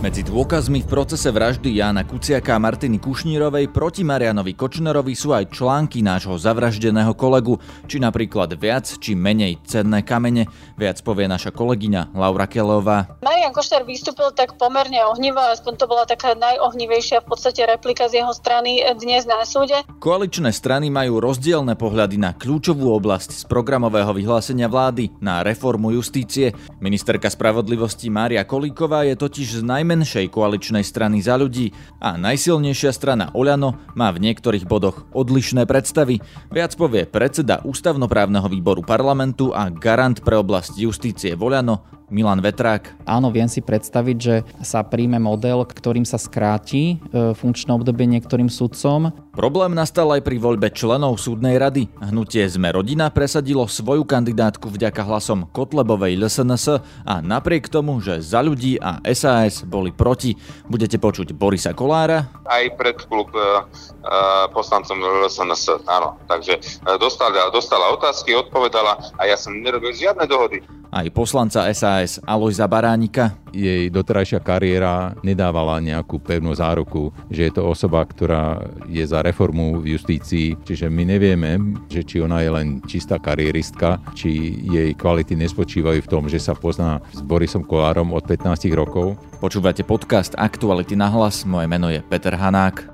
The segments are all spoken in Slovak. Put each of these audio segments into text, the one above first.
Medzi dôkazmi v procese vraždy Jána Kuciaka a Martiny Kušnírovej proti Marianovi Kočnerovi sú aj články nášho zavraždeného kolegu, či napríklad viac či menej cenné kamene. Viac povie naša kolegyňa Laura Kelová. Marian Kočner vystúpil tak pomerne ohnivo, aspoň to bola taká najohnivejšia v podstate replika z jeho strany dnes na súde. Koaličné strany majú rozdielne pohľady na kľúčovú oblasť z programového vyhlásenia vlády na reformu justície. Ministerka spravodlivosti Mária Kolíková je totiž z najmä najmenšej koaličnej strany za ľudí a najsilnejšia strana Oľano má v niektorých bodoch odlišné predstavy. Viac povie predseda ústavnoprávneho výboru parlamentu a garant pre oblasť justície Voľano Milan Vetrák. Áno, viem si predstaviť, že sa príjme model, ktorým sa skráti e, funkčné obdobie niektorým sudcom. Problém nastal aj pri voľbe členov súdnej rady. Hnutie Sme rodina presadilo svoju kandidátku vďaka hlasom Kotlebovej LSNS a napriek tomu, že za ľudí a SAS boli proti, budete počuť Borisa Kolára. Aj pred klub uh, poslancom LSNS, áno. Takže dostala, dostala otázky, odpovedala a ja som nerobil žiadne dohody aj poslanca SAS Alojza Baránika. Jej doterajšia kariéra nedávala nejakú pevnú záruku, že je to osoba, ktorá je za reformu v justícii, čiže my nevieme, že či ona je len čistá karieristka, či jej kvality nespočívajú v tom, že sa pozná s Borisom Kolárom od 15 rokov. Počúvate podcast Aktuality na hlas, moje meno je Peter Hanák.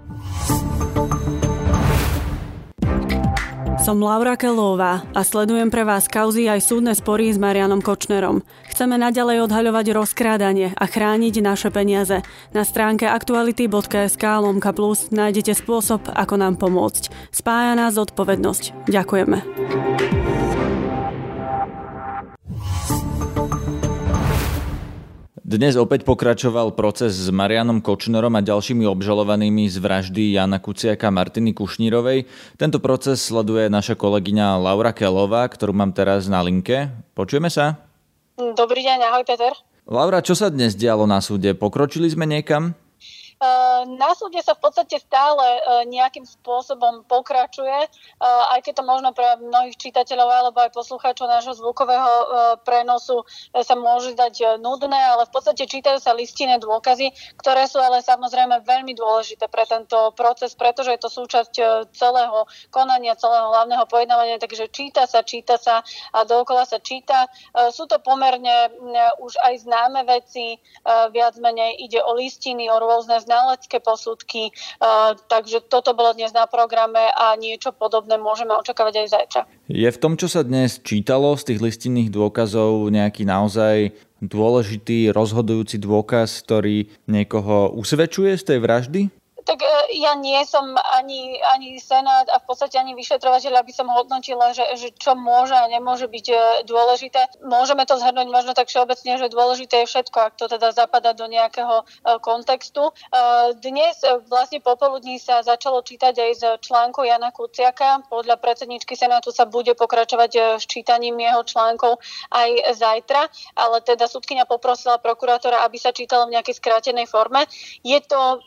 Som Laura Kelová a sledujem pre vás kauzy aj súdne spory s Marianom Kočnerom. Chceme naďalej odhaľovať rozkrádanie a chrániť naše peniaze. Na stránke aktuality.sk lomka plus nájdete spôsob, ako nám pomôcť. Spája nás zodpovednosť. Ďakujeme. Dnes opäť pokračoval proces s Marianom Kočnerom a ďalšími obžalovanými z vraždy Jana Kuciaka a Martiny Kušnírovej. Tento proces sleduje naša kolegyňa Laura Kelová, ktorú mám teraz na linke. Počujeme sa? Dobrý deň, ahoj Peter. Laura, čo sa dnes dialo na súde? Pokročili sme niekam? Na súde sa v podstate stále e, nejakým spôsobom pokračuje, e, aj keď to možno pre mnohých čitateľov alebo aj poslucháčov nášho zvukového e, prenosu sa môže zdať nudné, ale v podstate čítajú sa listinné dôkazy, ktoré sú ale samozrejme veľmi dôležité pre tento proces, pretože je to súčasť celého konania, celého hlavného pojednávania, takže číta sa, číta sa a dookola sa číta. Sú to pomerne už aj známe veci, viac menej ide o listiny, o rôzne znalecké posudky, takže toto bolo dnes na programe a niečo podobné môžeme očakávať aj zajtra. Je v tom, čo sa dnes čítalo z tých listinných dôkazov nejaký naozaj dôležitý, rozhodujúci dôkaz, ktorý niekoho usvedčuje z tej vraždy? Tak e, ja nie som ani, ani senát a v podstate ani vyšetrovateľ, aby som hodnotila, že, že čo môže a nemôže byť e, dôležité. Môžeme to zhrnúť možno tak všeobecne, že dôležité je všetko, ak to teda zapadá do nejakého e, kontextu. Dnes vlastne popoludní sa začalo čítať aj z článku Jana Kuciaka. Podľa predsedničky senátu sa bude pokračovať s čítaním jeho článkov aj zajtra, ale teda súdkynia poprosila prokurátora, aby sa čítalo v nejakej skrátenej forme. Je to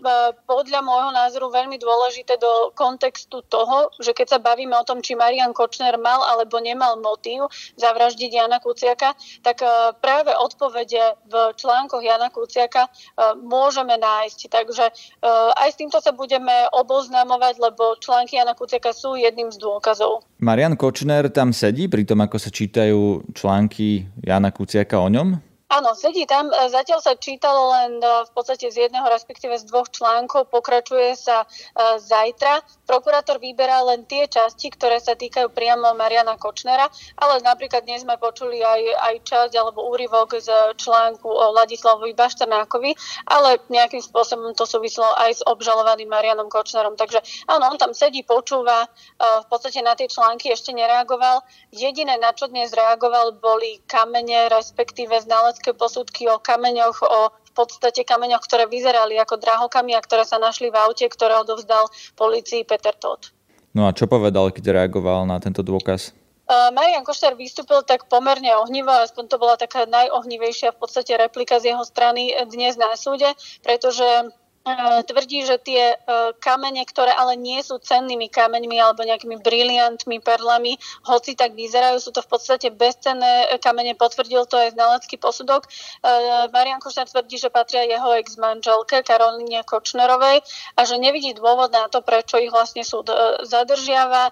podľa môjho názoru veľmi dôležité do kontextu toho, že keď sa bavíme o tom, či Marian Kočner mal alebo nemal motív zavraždiť Jana Kuciaka, tak e, práve odpovede v článkoch Jana Kuciaka e, môžeme nájsť. Takže e, aj s týmto sa budeme oboznamovať, lebo články Jana Kuciaka sú jedným z dôkazov. Marian Kočner tam sedí pri tom, ako sa čítajú články Jana Kuciaka o ňom? Áno, sedí tam. E, zatiaľ sa čítalo len e, v podstate z jedného, respektíve z dvoch článkov. Pokračuje sa e, zajtra. Prokurátor vyberá len tie časti, ktoré sa týkajú priamo Mariana Kočnera, ale napríklad dnes sme počuli aj, aj časť alebo úryvok z článku o Ladislavovi Bašternákovi, ale nejakým spôsobom to súvislo aj s obžalovaným Marianom Kočnerom. Takže áno, on tam sedí, počúva, v podstate na tie články ešte nereagoval. Jediné, na čo dnes reagoval, boli kamene, respektíve znalec vedecké posudky o kameňoch, o v podstate kameňoch, ktoré vyzerali ako drahokamy a ktoré sa našli v aute, ktoré odovzdal policii Peter Todd. No a čo povedal, keď reagoval na tento dôkaz? Uh, Marian Košter vystúpil tak pomerne ohnivo, aspoň to bola taká najohnivejšia v podstate replika z jeho strany dnes na súde, pretože tvrdí, že tie kamene, ktoré ale nie sú cennými kameňmi alebo nejakými briliantmi, perlami, hoci tak vyzerajú, sú to v podstate bezcenné kamene, potvrdil to aj znalecký posudok. Marian Kočner tvrdí, že patria jeho ex-manželke Karolíne Kočnerovej a že nevidí dôvod na to, prečo ich vlastne súd zadržiava.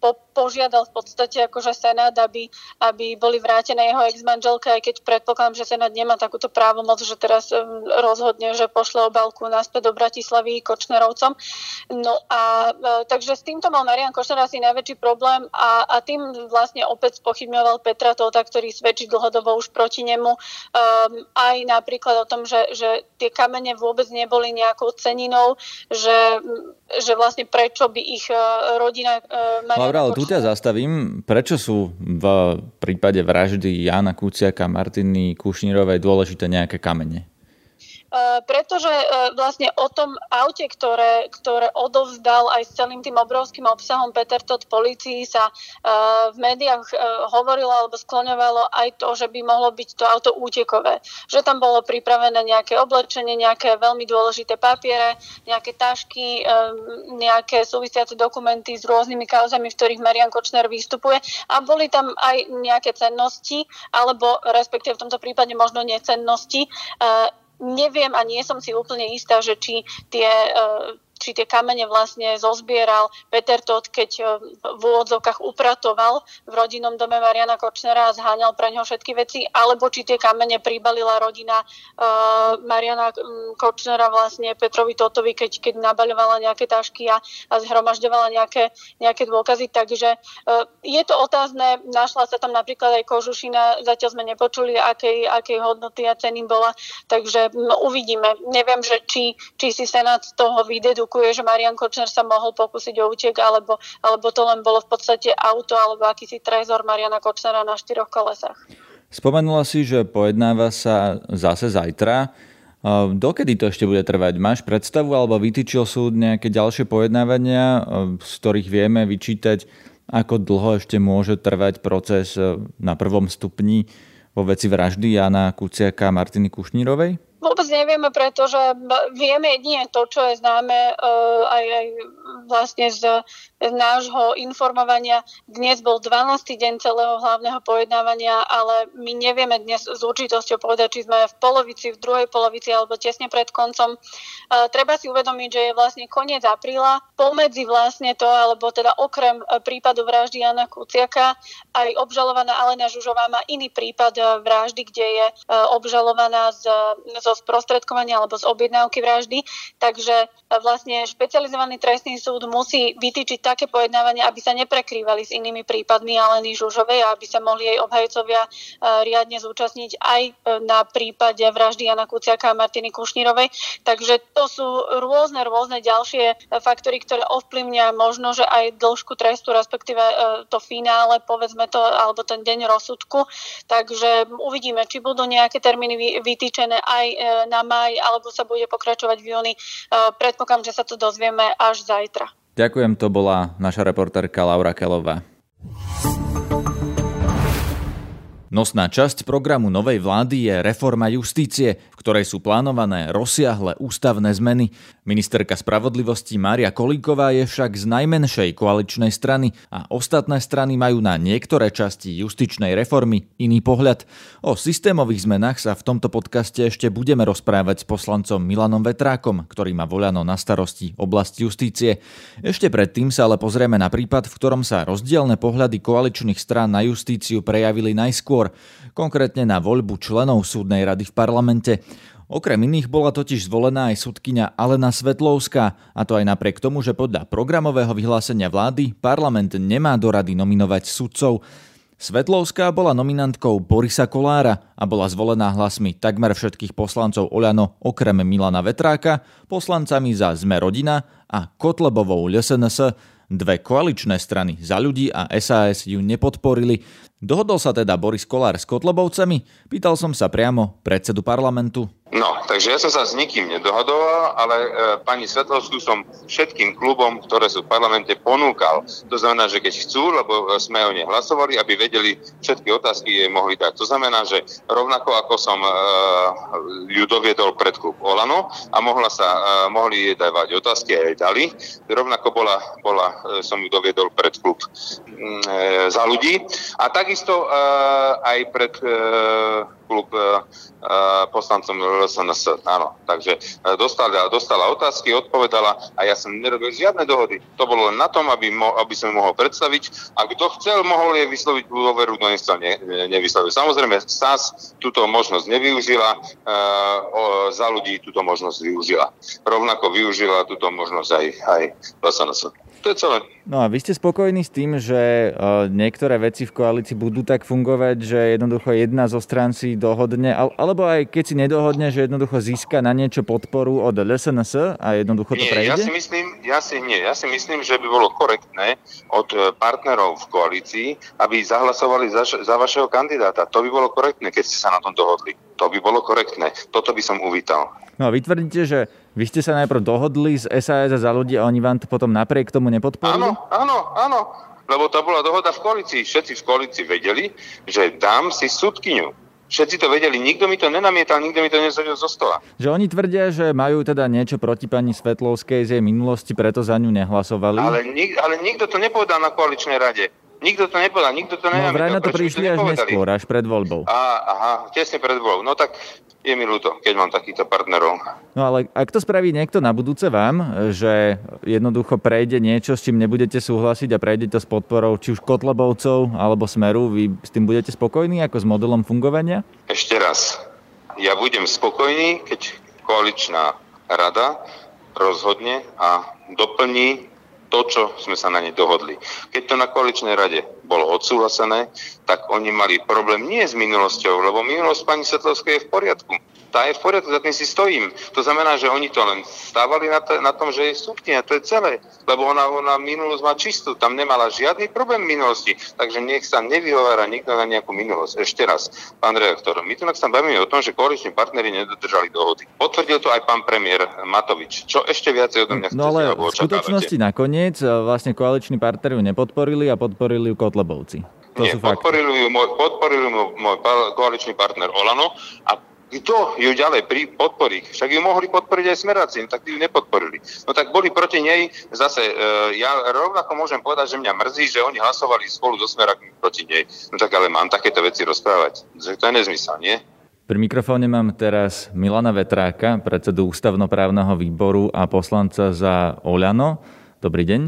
Po, požiadal v podstate akože Senát, aby, aby boli vrátené jeho ex-manželke, aj keď predpokladám, že Senát nemá takúto právomoc, že teraz rozhodne, že pošle obálku naspäť do Bratislavy Kočnerovcom. No a e, takže s týmto mal Marian Kočner asi najväčší problém a, a tým vlastne opäť spochybňoval Petra Tota, ktorý svedčí dlhodobo už proti nemu. Um, aj napríklad o tom, že, že tie kamene vôbec neboli nejakou ceninou, že, že vlastne prečo by ich e, rodina uh, Laura, ale tu ťa zastavím. Prečo sú v prípade vraždy Jana Kuciaka, Martiny Kušnírovej dôležité nejaké kamene? Eh, pretože eh, vlastne o tom aute, ktoré, ktoré odovzdal aj s celým tým obrovským obsahom Peter Todd policii sa eh, v médiách hovorilo alebo skloňovalo aj to, že by mohlo byť to auto útekové. Že tam bolo pripravené nejaké oblečenie, nejaké veľmi dôležité papiere, nejaké tašky, nejaké súvisiace dokumenty s rôznymi kauzami, v ktorých Marian Kočner vystupuje a boli tam aj nejaké cennosti, alebo respektíve v tomto prípade možno necennosti neviem a nie som si úplne istá, že či tie uh, či tie kamene vlastne zozbieral Peter Todt, keď e, v úvodzovkách upratoval v rodinnom dome Mariana Kočnera a zháňal pre ňo všetky veci, alebo či tie kamene pribalila rodina uh, Mariana Kočnera vlastne Petrovi Totovi, keď, keď nabaľovala nejaké tašky a, a zhromažďovala nejaké, nejaké dôkazy. Takže uh, je to otázne, našla sa tam napríklad aj kožušina, zatiaľ sme nepočuli, akej, akej hodnoty a ceny bola, takže uvidíme. Neviem, že či, či si Senát z toho vydedu indikuje, že Marian Kočner sa mohol pokúsiť o útek, alebo, alebo to len bolo v podstate auto alebo akýsi trezor Mariana Kočnera na štyroch kolesách. Spomenula si, že pojednáva sa zase zajtra. Dokedy to ešte bude trvať? Máš predstavu alebo vytýčil súd nejaké ďalšie pojednávania, z ktorých vieme vyčítať, ako dlho ešte môže trvať proces na prvom stupni vo veci vraždy Jana Kuciaka a Martiny Kušnírovej? Vôbec nevieme, pretože vieme jedine to, čo je známe uh, aj, aj vlastne z, z nášho informovania. Dnes bol 12. deň celého hlavného pojednávania, ale my nevieme dnes s určitosťou povedať, či sme v polovici, v druhej polovici alebo tesne pred koncom. Uh, treba si uvedomiť, že je vlastne koniec apríla. Pomedzi vlastne to, alebo teda okrem uh, prípadu vraždy Jana Kuciaka, aj obžalovaná Alena Žužová má iný prípad vraždy, kde je obžalovaná z, zo zo sprostredkovania alebo z objednávky vraždy. Takže e, vlastne špecializovaný trestný súd musí vytýčiť také pojednávanie, aby sa neprekrývali s inými prípadmi Aleny Žužovej a aby sa mohli jej obhajcovia e, riadne zúčastniť aj e, na prípade vraždy Jana Kuciaka a Martiny Kušnírovej. Takže to sú rôzne, rôzne ďalšie faktory, ktoré ovplyvňa možno, že aj dĺžku trestu, respektíve to finále, povedzme to, alebo ten deň rozsudku. Takže uvidíme, či budú nejaké termíny vytýčené aj na maj, alebo sa bude pokračovať v júni. E, predpokladám, že sa to dozvieme až zajtra. Ďakujem, to bola naša reportérka Laura Kelová. Nosná časť programu novej vlády je reforma justície, v ktorej sú plánované rozsiahle ústavné zmeny. Ministerka spravodlivosti Mária Kolíková je však z najmenšej koaličnej strany a ostatné strany majú na niektoré časti justičnej reformy iný pohľad. O systémových zmenách sa v tomto podcaste ešte budeme rozprávať s poslancom Milanom Vetrákom, ktorý má voľano na starosti oblasť justície. Ešte predtým sa ale pozrieme na prípad, v ktorom sa rozdielne pohľady koaličných strán na justíciu prejavili najskôr skôr, konkrétne na voľbu členov súdnej rady v parlamente. Okrem iných bola totiž zvolená aj sudkynia Alena Svetlovská, a to aj napriek tomu, že podľa programového vyhlásenia vlády parlament nemá do rady nominovať sudcov. Svetlovská bola nominantkou Borisa Kolára a bola zvolená hlasmi takmer všetkých poslancov Oľano okrem Milana Vetráka, poslancami za Sme rodina a Kotlebovou LSNS. Dve koaličné strany za ľudí a SAS ju nepodporili. Dohodol sa teda Boris Kolár s Kotlobovcami? Pýtal som sa priamo predsedu parlamentu. No, takže ja som sa s nikým nedohadoval, ale e, pani Svetlovskú som všetkým klubom, ktoré sú v parlamente, ponúkal. To znamená, že keď chcú, lebo sme o nej hlasovali, aby vedeli všetky otázky jej mohli dať. To znamená, že rovnako ako som e, ju doviedol pred klub Olano a mohla sa, e, mohli jej dávať otázky a jej dali, rovnako bola, bola, e, som ju doviedol pred klub e, za ľudí. A takisto e, aj pred e, klub e, e, poslancom LSNS. Áno, takže e, dostala, dostala otázky, odpovedala a ja som nerobil žiadne dohody. To bolo len na tom, aby, mo, aby som mohol predstaviť a kto chcel, mohol jej vysloviť dôveru, no nechcel, ne, nevysloviť. Samozrejme, SAS túto možnosť nevyužila, za ľudí túto možnosť využila. Rovnako využila túto možnosť aj, aj LSNS. To je celé. No a vy ste spokojní s tým, že uh, niektoré veci v koalícii budú tak fungovať, že jednoducho jedna zo strán si dohodne, alebo aj keď si nedohodne, že jednoducho získa na niečo podporu od LSNS a jednoducho to nie, prejde? Ja si myslím, ja si, nie, ja si myslím, že by bolo korektné od e, partnerov v koalícii, aby zahlasovali za, za vašeho kandidáta. To by bolo korektné, keď ste sa na tom dohodli. To by bolo korektné. Toto by som uvítal. No a vy tvrdíte, že vy ste sa najprv dohodli z SAS a za ľudí a oni vám to potom napriek tomu nepodporili? Áno, áno, áno. Lebo to bola dohoda v koalícii. Všetci v koalícii vedeli, že dám si sudkyňu. Všetci to vedeli, nikto mi to nenamietal, nikto mi to nezhodil zo stola. Že oni tvrdia, že majú teda niečo proti pani Svetlovskej z jej minulosti, preto za ňu nehlasovali. Ale, nik, ale nikto to nepovedal na koaličnej rade. Nikto to nepovedal, nikto to nenamietal. No vraj na to prišli až neskôr, až pred voľbou. Á, aha, tesne pred voľbou. No tak je mi ľúto, keď mám takýchto partnerov. No ale ak to spraví niekto na budúce vám, že jednoducho prejde niečo, s čím nebudete súhlasiť a prejde to s podporou či už Kotlebovcov alebo Smeru, vy s tým budete spokojní ako s modelom fungovania? Ešte raz, ja budem spokojný, keď koaličná rada rozhodne a doplní to, čo sme sa na ne dohodli. Keď to na koaličnej rade bolo odsúhlasené, tak oni mali problém nie s minulosťou, lebo minulosť pani Svetlovskej je v poriadku tá je v poriadku, za tým si stojím. To znamená, že oni to len stávali na, to, na tom, že je a to je celé. Lebo ona, ona minulosť má čistú, tam nemala žiadny problém minulosti. Takže nech sa nevyhovára nikto na nejakú minulosť. Ešte raz, pán redaktor, my tu sa bavíme o tom, že koaliční partnery nedodržali dohody. Potvrdil to aj pán premiér Matovič. Čo ešte viacej odo mňa No ale v skutočnosti nakoniec e, vlastne koaliční partnery nepodporili a podporili ju Kotlebovci. To Nie, podporili ju, môj, podporili ju môj koaličný partner Olano a kto ju ďalej pri podporí? Však ju mohli podporiť aj smeráci, tak ju nepodporili. No tak boli proti nej, zase e, ja rovnako môžem povedať, že mňa mrzí, že oni hlasovali spolu so smerákmi proti nej. No tak ale mám takéto veci rozprávať. Že to je nezmysel, nie? Pri mikrofóne mám teraz Milana Vetráka, predsedu ústavnoprávneho výboru a poslanca za Oľano. Dobrý deň.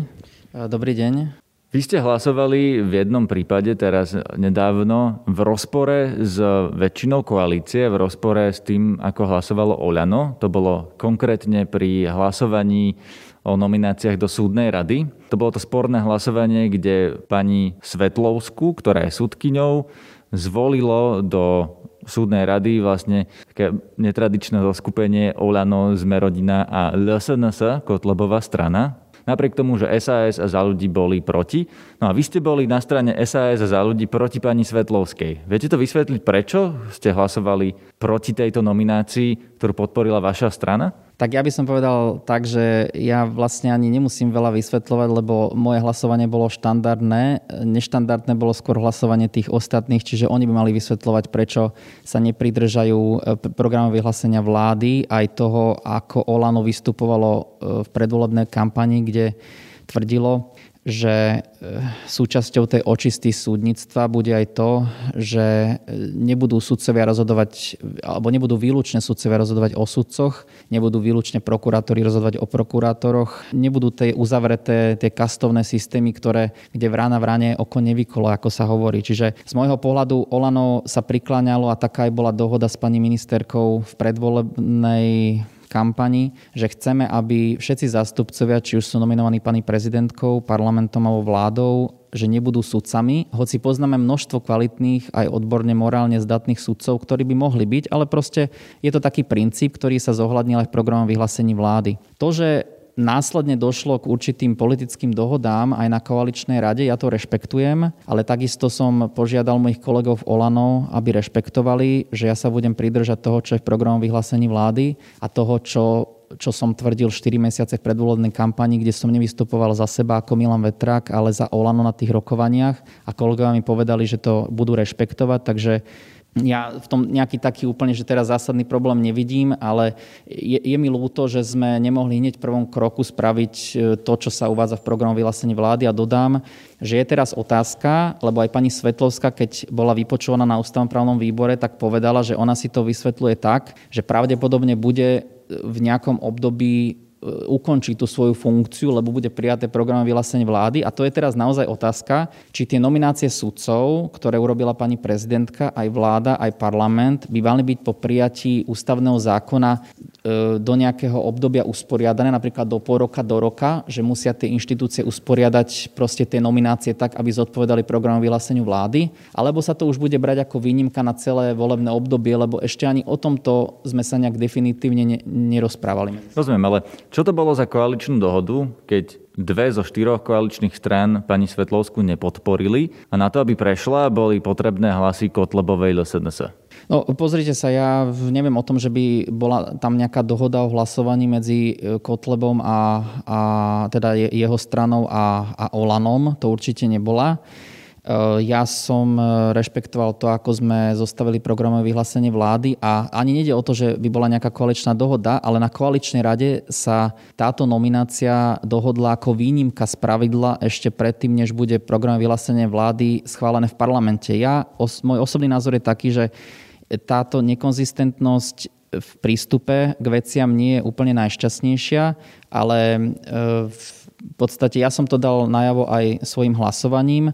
Dobrý deň. Vy ste hlasovali v jednom prípade teraz nedávno v rozpore s väčšinou koalície, v rozpore s tým, ako hlasovalo Oľano. To bolo konkrétne pri hlasovaní o nomináciách do súdnej rady. To bolo to sporné hlasovanie, kde pani Svetlovsku, ktorá je súdkyňou, zvolilo do súdnej rady vlastne také netradičné zoskupenie Olano, Zmerodina a LSNS, Kotlebová strana. Napriek tomu, že SAS a za ľudí boli proti. No a vy ste boli na strane SAS a za ľudí proti pani Svetlovskej. Viete to vysvetliť, prečo ste hlasovali proti tejto nominácii, ktorú podporila vaša strana? Tak ja by som povedal tak, že ja vlastne ani nemusím veľa vysvetľovať, lebo moje hlasovanie bolo štandardné. Neštandardné bolo skôr hlasovanie tých ostatných, čiže oni by mali vysvetľovať, prečo sa nepridržajú e, programové vyhlásenia vlády, aj toho, ako Olano vystupovalo e, v predvolebnej kampani, kde tvrdilo, že e, súčasťou tej očisty súdnictva bude aj to, že e, nebudú sudcovia rozhodovať, alebo nebudú výlučne sudcovia rozhodovať o sudcoch, nebudú výlučne prokurátori rozhodovať o prokurátoroch, nebudú tie uzavreté tie kastovné systémy, ktoré, kde vrána v ráne oko nevykolo, ako sa hovorí. Čiže z môjho pohľadu Olano sa prikláňalo a taká aj bola dohoda s pani ministerkou v predvolebnej kampani, že chceme, aby všetci zástupcovia, či už sú nominovaní pani prezidentkou, parlamentom alebo vládou, že nebudú sudcami, hoci poznáme množstvo kvalitných aj odborne morálne zdatných sudcov, ktorí by mohli byť, ale proste je to taký princíp, ktorý sa zohľadnil aj v programom vyhlásení vlády. To, že Následne došlo k určitým politickým dohodám aj na koaličnej rade, ja to rešpektujem, ale takisto som požiadal mojich kolegov Olano, aby rešpektovali, že ja sa budem pridržať toho, čo je v programom vyhlásení vlády a toho, čo čo som tvrdil 4 mesiace v predvolebnej kampani, kde som nevystupoval za seba ako Milan Vetrák, ale za Olano na tých rokovaniach. A kolegovia mi povedali, že to budú rešpektovať, takže ja v tom nejaký taký úplne, že teraz zásadný problém nevidím, ale je, je mi ľúto, že sme nemohli hneď v prvom kroku spraviť e, to, čo sa uvádza v programu vyhlásení vlády. A dodám, že je teraz otázka, lebo aj pani Svetlovská, keď bola vypočúvaná na ústavnom právnom výbore, tak povedala, že ona si to vysvetľuje tak, že pravdepodobne bude v nejakom období ukončí tú svoju funkciu, lebo bude prijaté program vyhlásenie vlády. A to je teraz naozaj otázka, či tie nominácie sudcov, ktoré urobila pani prezidentka, aj vláda, aj parlament, by mali byť po prijatí ústavného zákona e, do nejakého obdobia usporiadané, napríklad do pol roka, do roka, že musia tie inštitúcie usporiadať proste tie nominácie tak, aby zodpovedali programu vyhláseniu vlády, alebo sa to už bude brať ako výnimka na celé volebné obdobie, lebo ešte ani o tomto sme sa nejak definitívne nerozprávali. Rozumiem, ale čo to bolo za koaličnú dohodu, keď dve zo štyroch koaličných strán pani Svetlovsku nepodporili a na to, aby prešla, boli potrebné hlasy Kotlebovej LSNS? No, pozrite sa, ja neviem o tom, že by bola tam nejaká dohoda o hlasovaní medzi e, Kotlebom a, a teda jeho stranou a, a Olanom. To určite nebola. Eh, ja som eh, rešpektoval to, ako sme zostavili programové vyhlásenie vlády a ani nejde o to, že by bola nejaká koaličná dohoda, ale na koaličnej rade sa táto nominácia dohodla ako výnimka z pravidla ešte predtým, než bude programové vyhlásenie vlády schválené v parlamente. Ja, os, môj osobný názor je taký, že táto nekonzistentnosť v prístupe k veciam nie je úplne najšťastnejšia, ale eh, v podstate ja som to dal najavo aj svojim hlasovaním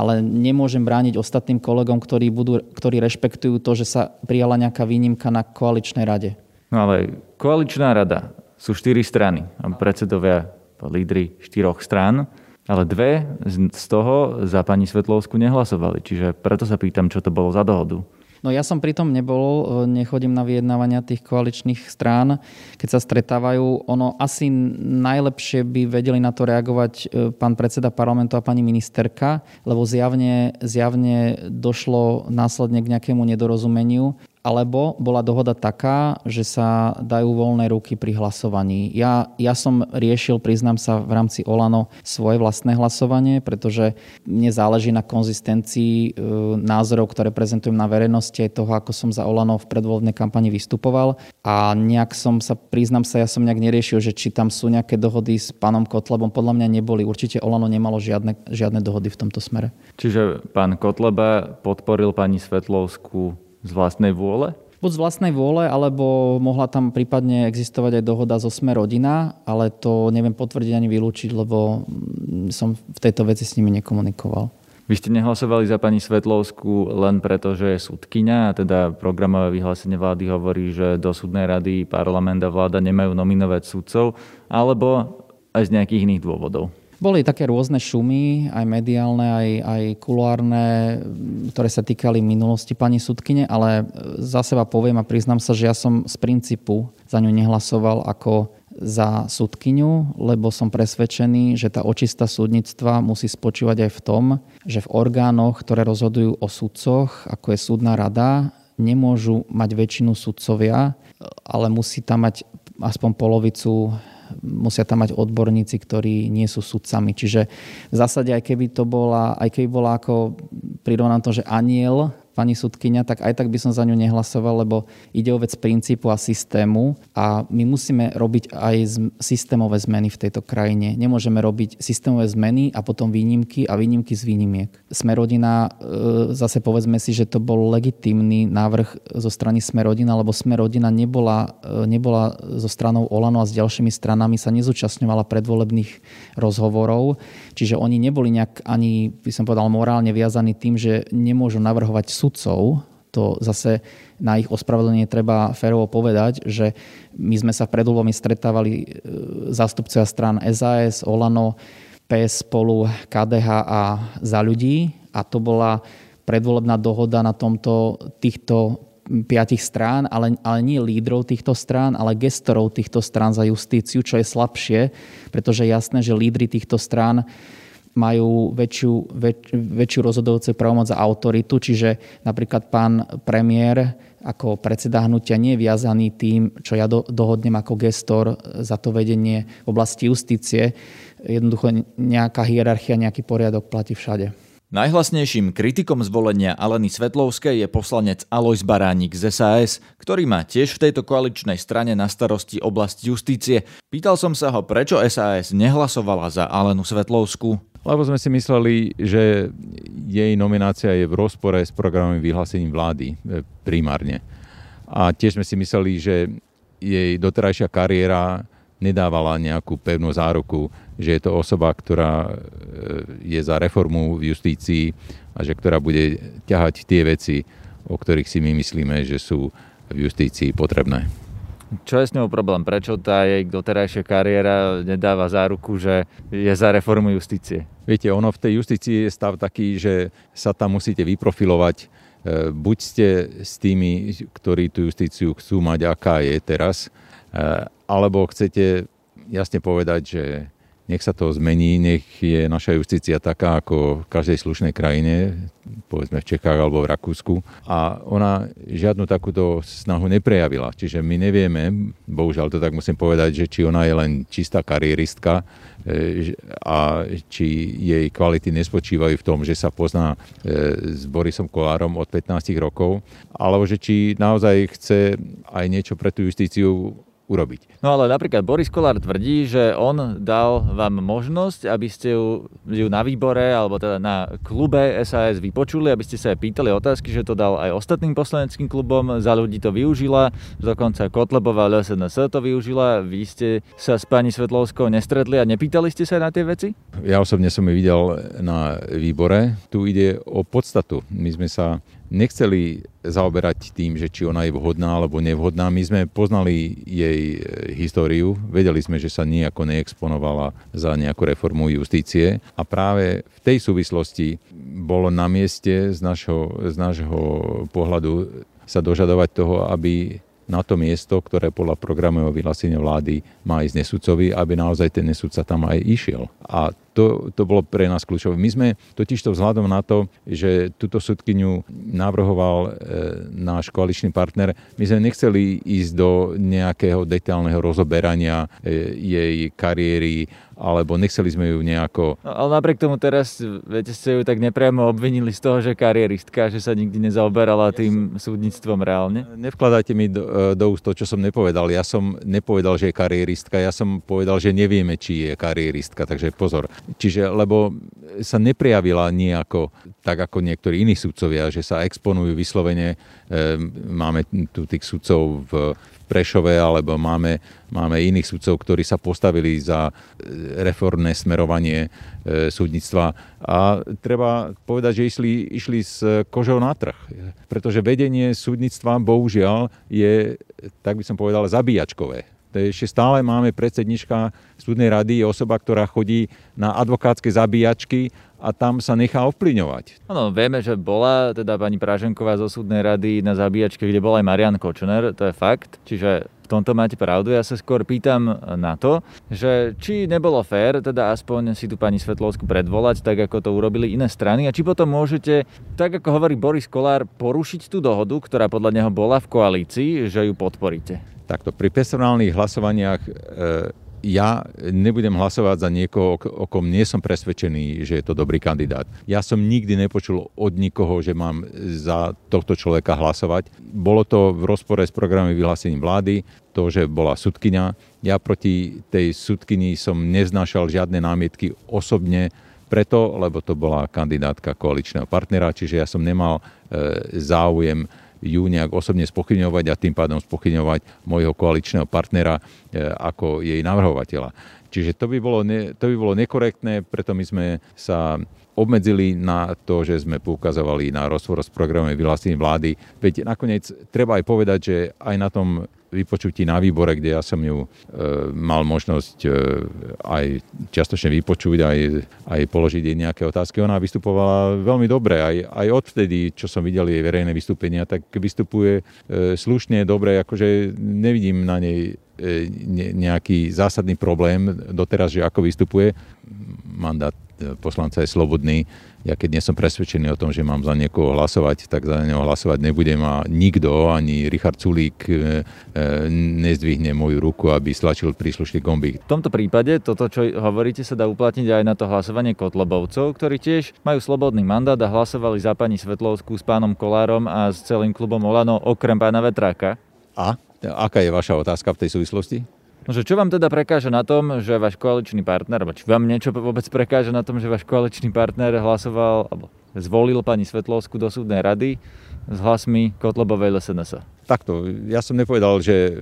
ale nemôžem brániť ostatným kolegom, ktorí, budú, ktorí rešpektujú to, že sa prijala nejaká výnimka na koaličnej rade. No ale koaličná rada sú štyri strany a predsedovia, lídry štyroch strán, ale dve z toho za pani Svetlovsku nehlasovali. Čiže preto sa pýtam, čo to bolo za dohodu. No ja som pritom nebol, e, nechodím na vyjednávania tých koaličných strán, keď sa stretávajú. Ono asi najlepšie by vedeli na to reagovať e, pán predseda parlamentu a pani ministerka, lebo zjavne, zjavne došlo následne k nejakému nedorozumeniu alebo bola dohoda taká, že sa dajú voľné ruky pri hlasovaní. Ja, ja som riešil, priznám sa, v rámci Olano svoje vlastné hlasovanie, pretože mne záleží na konzistencii e, názorov, ktoré prezentujem na verejnosti toho, ako som za Olano v predvoľbnej kampani vystupoval. A nejak som sa, priznám sa, ja som nejak neriešil, že či tam sú nejaké dohody s pánom Kotlebom. Podľa mňa neboli. Určite Olano nemalo žiadne, žiadne dohody v tomto smere. Čiže pán Kotleba podporil pani Svetlovskú z vlastnej vôle? Buď z vlastnej vôle, alebo mohla tam prípadne existovať aj dohoda zo Sme rodina, ale to neviem potvrdiť ani vylúčiť, lebo mm, som v tejto veci s nimi nekomunikoval. Vy ste nehlasovali za pani Svetlovskú len preto, že je súdkynia a teda programové vyhlásenie vlády hovorí, že do súdnej rady parlament a vláda nemajú nominovať súdcov, alebo aj z nejakých iných dôvodov? Boli také rôzne šumy, aj mediálne, aj, aj kuloárne, ktoré sa týkali minulosti pani sudkyne, ale za seba poviem a priznám sa, že ja som z princípu za ňu nehlasoval ako za súdkyňu, lebo som presvedčený, že tá očista súdnictva musí spočívať aj v tom, že v orgánoch, ktoré rozhodujú o sudcoch, ako je súdna rada, nemôžu mať väčšinu sudcovia, ale musí tam mať aspoň polovicu musia tam mať odborníci, ktorí nie sú sudcami. Čiže v zásade, aj keby to bola, aj keby bola ako prirovnám to, že aniel, pani sudkynia, tak aj tak by som za ňu nehlasoval, lebo ide o vec princípu a systému a my musíme robiť aj systémové zmeny v tejto krajine. Nemôžeme robiť systémové zmeny a potom výnimky a výnimky z výnimiek. Smerodina, e, zase povedzme si, že to bol legitímny návrh zo strany Smerodina, lebo Smerodina nebola, e, nebola zo stranou Olano a s ďalšími stranami sa nezúčastňovala predvolebných rozhovorov, čiže oni neboli nejak ani, by som povedal, morálne viazaní tým, že nemôžu navrhovať súd sudcov, to zase na ich ospravedlenie treba férovo povedať, že my sme sa v predvoľbami stretávali e, zástupcovia strán SAS, Olano, PS spolu, KDH a za ľudí. A to bola predvolebná dohoda na tomto, týchto piatich strán, ale, ale nie lídrov týchto strán, ale gestorov týchto strán za justíciu, čo je slabšie, pretože je jasné, že lídry týchto strán majú väčšiu, väč, väčšiu rozhodujúcu pravomoc za autoritu, čiže napríklad pán premiér ako predseda hnutia nie je viazaný tým, čo ja do, dohodnem ako gestor za to vedenie v oblasti justície. Jednoducho nejaká hierarchia, nejaký poriadok platí všade. Najhlasnejším kritikom zvolenia Aleny Svetlovskej je poslanec Alois Baránik z SAS, ktorý má tiež v tejto koaličnej strane na starosti oblasť justície. Pýtal som sa ho, prečo SAS nehlasovala za Alenu Svetlovskú. Lebo sme si mysleli, že jej nominácia je v rozpore s programovým vyhlásením vlády e, primárne. A tiež sme si mysleli, že jej doterajšia kariéra nedávala nejakú pevnú záruku, že je to osoba, ktorá e, je za reformu v justícii a že ktorá bude ťahať tie veci, o ktorých si my myslíme, že sú v justícii potrebné. Čo je s ňou problém? Prečo tá jej doterajšia kariéra nedáva záruku, že je za reformu justície? Viete, ono v tej justícii je stav taký, že sa tam musíte vyprofilovať. E, buď ste s tými, ktorí tú justíciu chcú mať, aká je teraz, e, alebo chcete jasne povedať, že nech sa to zmení, nech je naša justícia taká ako v každej slušnej krajine, povedzme v Čechách alebo v Rakúsku. A ona žiadnu takúto snahu neprejavila. Čiže my nevieme, bohužiaľ to tak musím povedať, že či ona je len čistá karieristka e, a či jej kvality nespočívajú v tom, že sa pozná e, s Borisom Kolárom od 15 rokov, alebo že či naozaj chce aj niečo pre tú justíciu urobiť. No ale napríklad Boris Kolár tvrdí, že on dal vám možnosť, aby ste ju, ju na výbore alebo teda na klube SAS vypočuli, aby ste sa aj pýtali otázky, že to dal aj ostatným poslaneckým klubom, za ľudí to využila, dokonca Kotlebová LSNS to využila, vy ste sa s pani Svetlovskou nestretli a nepýtali ste sa na tie veci? Ja osobne som ju videl na výbore. Tu ide o podstatu. My sme sa nechceli zaoberať tým, že či ona je vhodná alebo nevhodná. My sme poznali jej e, históriu, vedeli sme, že sa nejako neexponovala za nejakú reformu justície a práve v tej súvislosti bolo na mieste z nášho, z nášho pohľadu sa dožadovať toho, aby na to miesto, ktoré podľa programového vyhlásenia vlády má ísť nesudcovi, aby naozaj ten nesudca tam aj išiel. A to, to bolo pre nás kľúčové. My sme totiž to vzhľadom na to, že túto sudkyňu navrhoval e, náš koaličný partner, my sme nechceli ísť do nejakého detailného rozoberania e, jej kariéry alebo nechceli sme ju nejako... No, ale napriek tomu teraz, viete, ste ju tak nepriamo obvinili z toho, že karieristka, že sa nikdy nezaoberala tým súdnictvom reálne? Nevkladajte mi do, e, do úst to, čo som nepovedal. Ja som nepovedal, že je karieristka, ja som povedal, že nevieme, či je karieristka, takže pozor. Čiže, lebo sa neprejavila nejako tak ako niektorí iní sudcovia, že sa exponujú vyslovene. E, máme tu tých sudcov v, Prešove, alebo máme, máme iných sudcov, ktorí sa postavili za e, reformné smerovanie e, súdnictva. A treba povedať, že išli, išli s kožou na trh, pretože vedenie súdnictva bohužiaľ je, tak by som povedal, zabíjačkové. Ešte stále máme predsednička súdnej rady, je osoba, ktorá chodí na advokátske zabíjačky a tam sa nechá ovplyňovať. Áno, vieme, že bola teda pani Praženková zo súdnej rady na zabíjačke, kde bol aj Marian Kočner, to je fakt. Čiže v tomto máte pravdu. Ja sa skôr pýtam na to, že či nebolo fér, teda aspoň si tu pani Svetlovsku predvolať, tak ako to urobili iné strany a či potom môžete, tak ako hovorí Boris Kolár, porušiť tú dohodu, ktorá podľa neho bola v koalícii, že ju podporíte. Takto, pri personálnych hlasovaniach e, ja nebudem hlasovať za niekoho, o kom nie som presvedčený, že je to dobrý kandidát. Ja som nikdy nepočul od nikoho, že mám za tohto človeka hlasovať. Bolo to v rozpore s programom vyhlásením vlády, to, že bola sudkynia. Ja proti tej sudkyni som neznášal žiadne námietky osobne, preto, lebo to bola kandidátka koaličného partnera, čiže ja som nemal e, záujem ju nejak osobne spochybňovať a tým pádom spochybňovať môjho koaličného partnera e, ako jej navrhovateľa. Čiže to by bolo, ne, to by bolo nekorektné, preto my sme sa obmedzili na to, že sme poukazovali na rozpor s programom vyhlásení vlády. Veď nakoniec treba aj povedať, že aj na tom vypočutí na výbore, kde ja som ju e, mal možnosť e, aj čiastočne vypočuť, aj, aj položiť jej nejaké otázky. Ona vystupovala veľmi dobre, aj, aj odvtedy, čo som videl jej verejné vystúpenia, tak vystupuje e, slušne, dobre, akože nevidím na nej e, ne, nejaký zásadný problém doteraz, že ako vystupuje. Mandát e, poslanca je slobodný, ja keď nie som presvedčený o tom, že mám za niekoho hlasovať, tak za neho hlasovať nebudem a nikto, ani Richard Sulík e, e, nezdvihne moju ruku, aby stlačil príslušný gombík. V tomto prípade toto, čo hovoríte, sa dá uplatniť aj na to hlasovanie Kotlobovcov, ktorí tiež majú slobodný mandát a hlasovali za pani Svetlovskú s pánom Kolárom a s celým klubom Olano okrem pána Vetráka. A? Aká je vaša otázka v tej súvislosti? No, čo vám teda prekáža na tom, že váš koaličný partner, alebo či vám niečo vôbec prekáža na tom, že váš koaličný partner hlasoval, alebo zvolil pani Svetlovskú do súdnej rady s hlasmi Kotlobovej LSNS? Takto, ja som nepovedal, že e,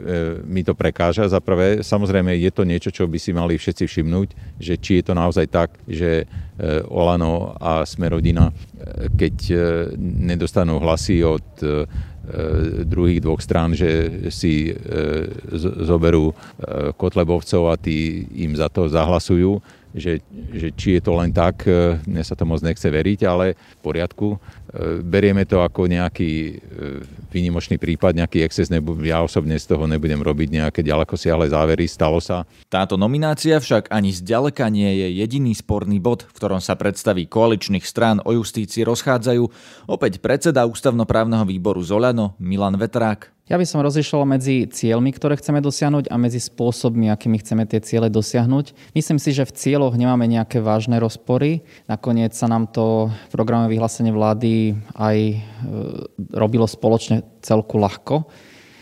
mi to prekáža. Za prvé, samozrejme, je to niečo, čo by si mali všetci všimnúť, že či je to naozaj tak, že e, Olano a Smerodina, e, keď nedostanú hlasy od druhých dvoch strán, že si e, zoberú e, Kotlebovcov a tí im za to zahlasujú, že, že či je to len tak, mne sa to moc nechce veriť, ale v poriadku. Berieme to ako nejaký výnimočný prípad, nejaký exces, ja osobne z toho nebudem robiť nejaké ďaleko siahle závery, stalo sa. Táto nominácia však ani zďaleka nie je jediný sporný bod, v ktorom sa predstaví koaličných strán o justícii rozchádzajú. Opäť predseda ústavnoprávneho výboru Zolano Milan Vetrák. Ja by som rozlišoval medzi cieľmi, ktoré chceme dosiahnuť a medzi spôsobmi, akými chceme tie ciele dosiahnuť. Myslím si, že v cieľoch nemáme nejaké vážne rozpory. Nakoniec sa nám to v programe vyhlásenie vlády aj e, robilo spoločne celku ľahko.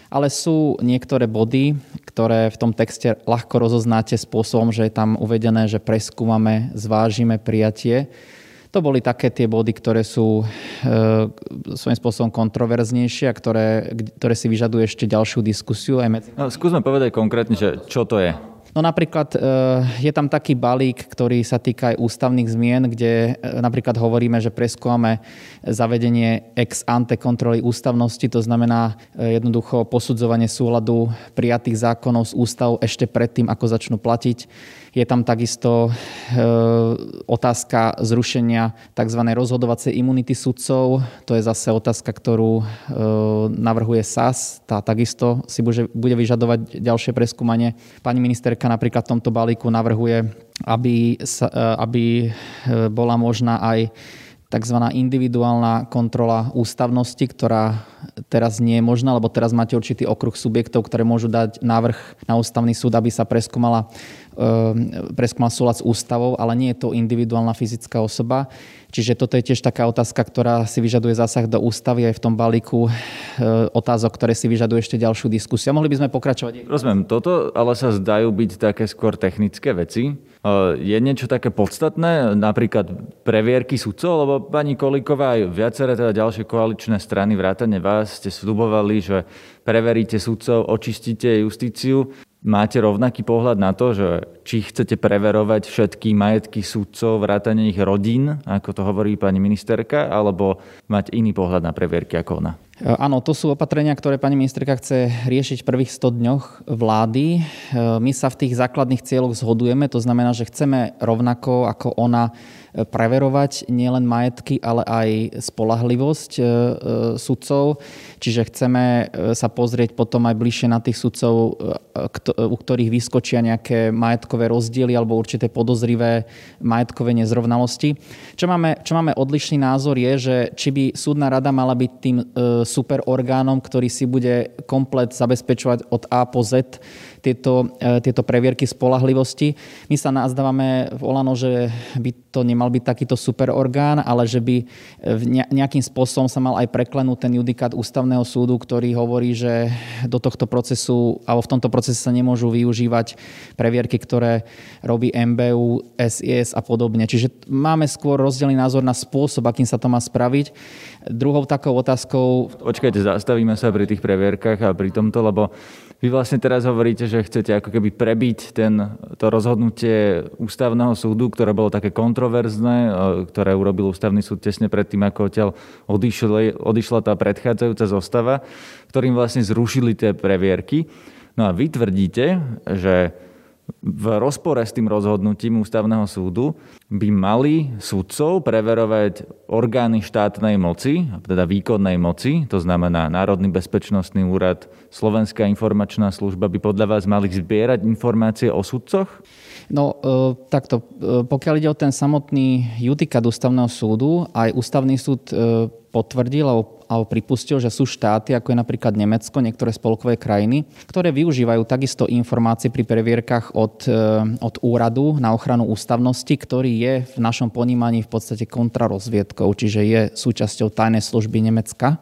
Ale sú niektoré body, ktoré v tom texte ľahko rozoznáte spôsobom, že je tam uvedené, že preskúmame, zvážime prijatie to boli také tie body, ktoré sú e, svojím spôsobom kontroverznejšie a ktoré, ktoré si vyžadujú ešte ďalšiu diskusiu. Aj medzi... no, skúsme povedať konkrétne, že čo to je. No napríklad e, je tam taký balík, ktorý sa týka aj ústavných zmien, kde e, napríklad hovoríme, že preskúmame zavedenie ex ante kontroly ústavnosti, to znamená e, jednoducho posudzovanie súladu prijatých zákonov z ústav ešte predtým, ako začnú platiť je tam takisto e, otázka zrušenia tzv. rozhodovacej imunity sudcov. To je zase otázka, ktorú e, navrhuje SAS. Tá takisto si bude, vyžadovať ďalšie preskúmanie. Pani ministerka napríklad v tomto balíku navrhuje, aby, e, aby bola možná aj tzv. individuálna kontrola ústavnosti, ktorá teraz nie je možná, lebo teraz máte určitý okruh subjektov, ktoré môžu dať návrh na ústavný súd, aby sa preskúmala preskúmal súlad s ústavou, ale nie je to individuálna fyzická osoba. Čiže toto je tiež taká otázka, ktorá si vyžaduje zásah do ústavy aj v tom balíku ehm, otázok, ktoré si vyžadujú ešte ďalšiu diskusiu. Mohli by sme pokračovať. Rozumiem, toto ale sa zdajú byť také skôr technické veci. Ehm, je niečo také podstatné, napríklad previerky sudcov, lebo pani Kolíková aj viaceré teda ďalšie koaličné strany vrátane vás ste slubovali, že preveríte sudcov, očistíte justíciu. Máte rovnaký pohľad na to, že či chcete preverovať všetky majetky súdcov, vrátane ich rodín, ako to hovorí pani ministerka, alebo mať iný pohľad na previerky ako ona? E, áno, to sú opatrenia, ktoré pani ministerka chce riešiť v prvých 100 dňoch vlády. E, my sa v tých základných cieľoch zhodujeme, to znamená, že chceme rovnako ako ona preverovať nielen majetky, ale aj spolahlivosť e, e, sudcov. Čiže chceme e, sa pozrieť potom aj bližšie na tých sudcov, u ktorých vyskočia nejaké majetkové rozdiely alebo určité podozrivé majetkové nezrovnalosti. Čo máme, čo máme odlišný názor je, že či by súdna rada mala byť tým super orgánom, ktorý si bude komplet zabezpečovať od A po Z tieto, e, tieto previerky spolahlivosti. My sa nazdávame v Olano, že by to nemal byť takýto super orgán, ale že by nejakým spôsobom sa mal aj preklenúť ten judikát ústavného súdu, ktorý hovorí, že do tohto procesu, alebo v tomto procese sa nemôžu využívať previerky, ktoré robí MBU, SIS a podobne. Čiže máme skôr rozdielný názor na spôsob, akým sa to má spraviť. Druhou takou otázkou... Počkajte, zastavíme sa pri tých previerkách a pri tomto, lebo vy vlastne teraz hovoríte, že chcete ako keby prebiť ten, to rozhodnutie ústavného súdu, ktoré bolo také kontroverzné e, ktoré urobil ústavný súd tesne predtým, ako odtiaľ odišla, odišla tá predchádzajúca zostava, ktorým vlastne zrušili tie previerky. No a vy tvrdíte, že v rozpore s tým rozhodnutím ústavného súdu by mali sudcov preverovať orgány štátnej moci, teda výkonnej moci, to znamená Národný bezpečnostný úrad, Slovenská informačná služba by podľa vás mali zbierať informácie o sudcoch? No e, takto, e, pokiaľ ide o ten samotný judikát ústavného súdu, aj ústavný súd e, potvrdil alebo pripustil, že sú štáty, ako je napríklad Nemecko, niektoré spolkové krajiny, ktoré využívajú takisto informácie pri previerkach od, od úradu na ochranu ústavnosti, ktorý je v našom ponímaní v podstate kontrarozviedkou, čiže je súčasťou tajnej služby Nemecka.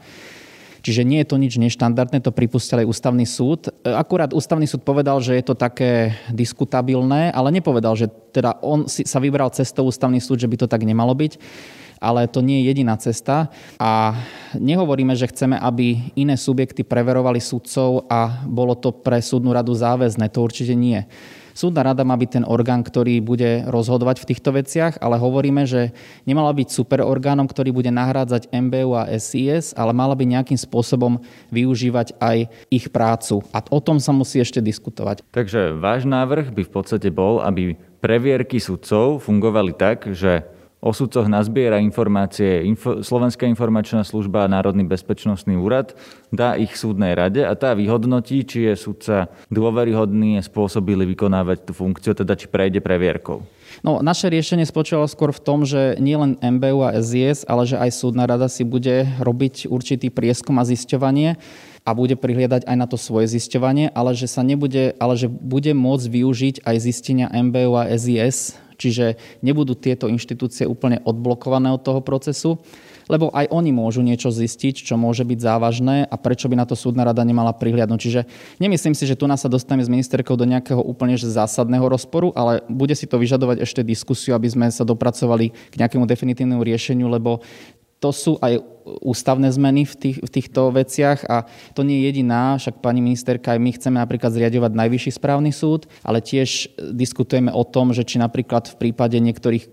Čiže nie je to nič neštandardné, to pripustil aj ústavný súd. Akurát ústavný súd povedal, že je to také diskutabilné, ale nepovedal, že teda on si, sa vybral cestou ústavný súd, že by to tak nemalo byť ale to nie je jediná cesta. A nehovoríme, že chceme, aby iné subjekty preverovali sudcov a bolo to pre súdnu radu záväzné. To určite nie. Súdna rada má byť ten orgán, ktorý bude rozhodovať v týchto veciach, ale hovoríme, že nemala byť super orgánom, ktorý bude nahrádzať MBU a SIS, ale mala by nejakým spôsobom využívať aj ich prácu. A o tom sa musí ešte diskutovať. Takže váš návrh by v podstate bol, aby previerky sudcov fungovali tak, že O sudcoch nazbiera informácie Info, Slovenská informačná služba a Národný bezpečnostný úrad, dá ich súdnej rade a tá vyhodnotí, či je sudca dôveryhodný a spôsobili vykonávať tú funkciu, teda či prejde previerkou. No, naše riešenie spočívalo skôr v tom, že nielen MBU a SIS, ale že aj súdna rada si bude robiť určitý prieskum a zisťovanie a bude prihliadať aj na to svoje zisťovanie, ale že sa nebude, ale že bude môcť využiť aj zistenia MBU a SIS Čiže nebudú tieto inštitúcie úplne odblokované od toho procesu, lebo aj oni môžu niečo zistiť, čo môže byť závažné a prečo by na to súdna rada nemala prihliadnúť. Čiže nemyslím si, že tu nás sa dostaneme s ministerkou do nejakého úplne zásadného rozporu, ale bude si to vyžadovať ešte diskusiu, aby sme sa dopracovali k nejakému definitívnemu riešeniu, lebo to sú aj ústavné zmeny v, tých, v týchto veciach a to nie je jediná, však pani ministerka, aj my chceme napríklad zriadovať najvyšší správny súd, ale tiež diskutujeme o tom, že či napríklad v prípade niektorých e,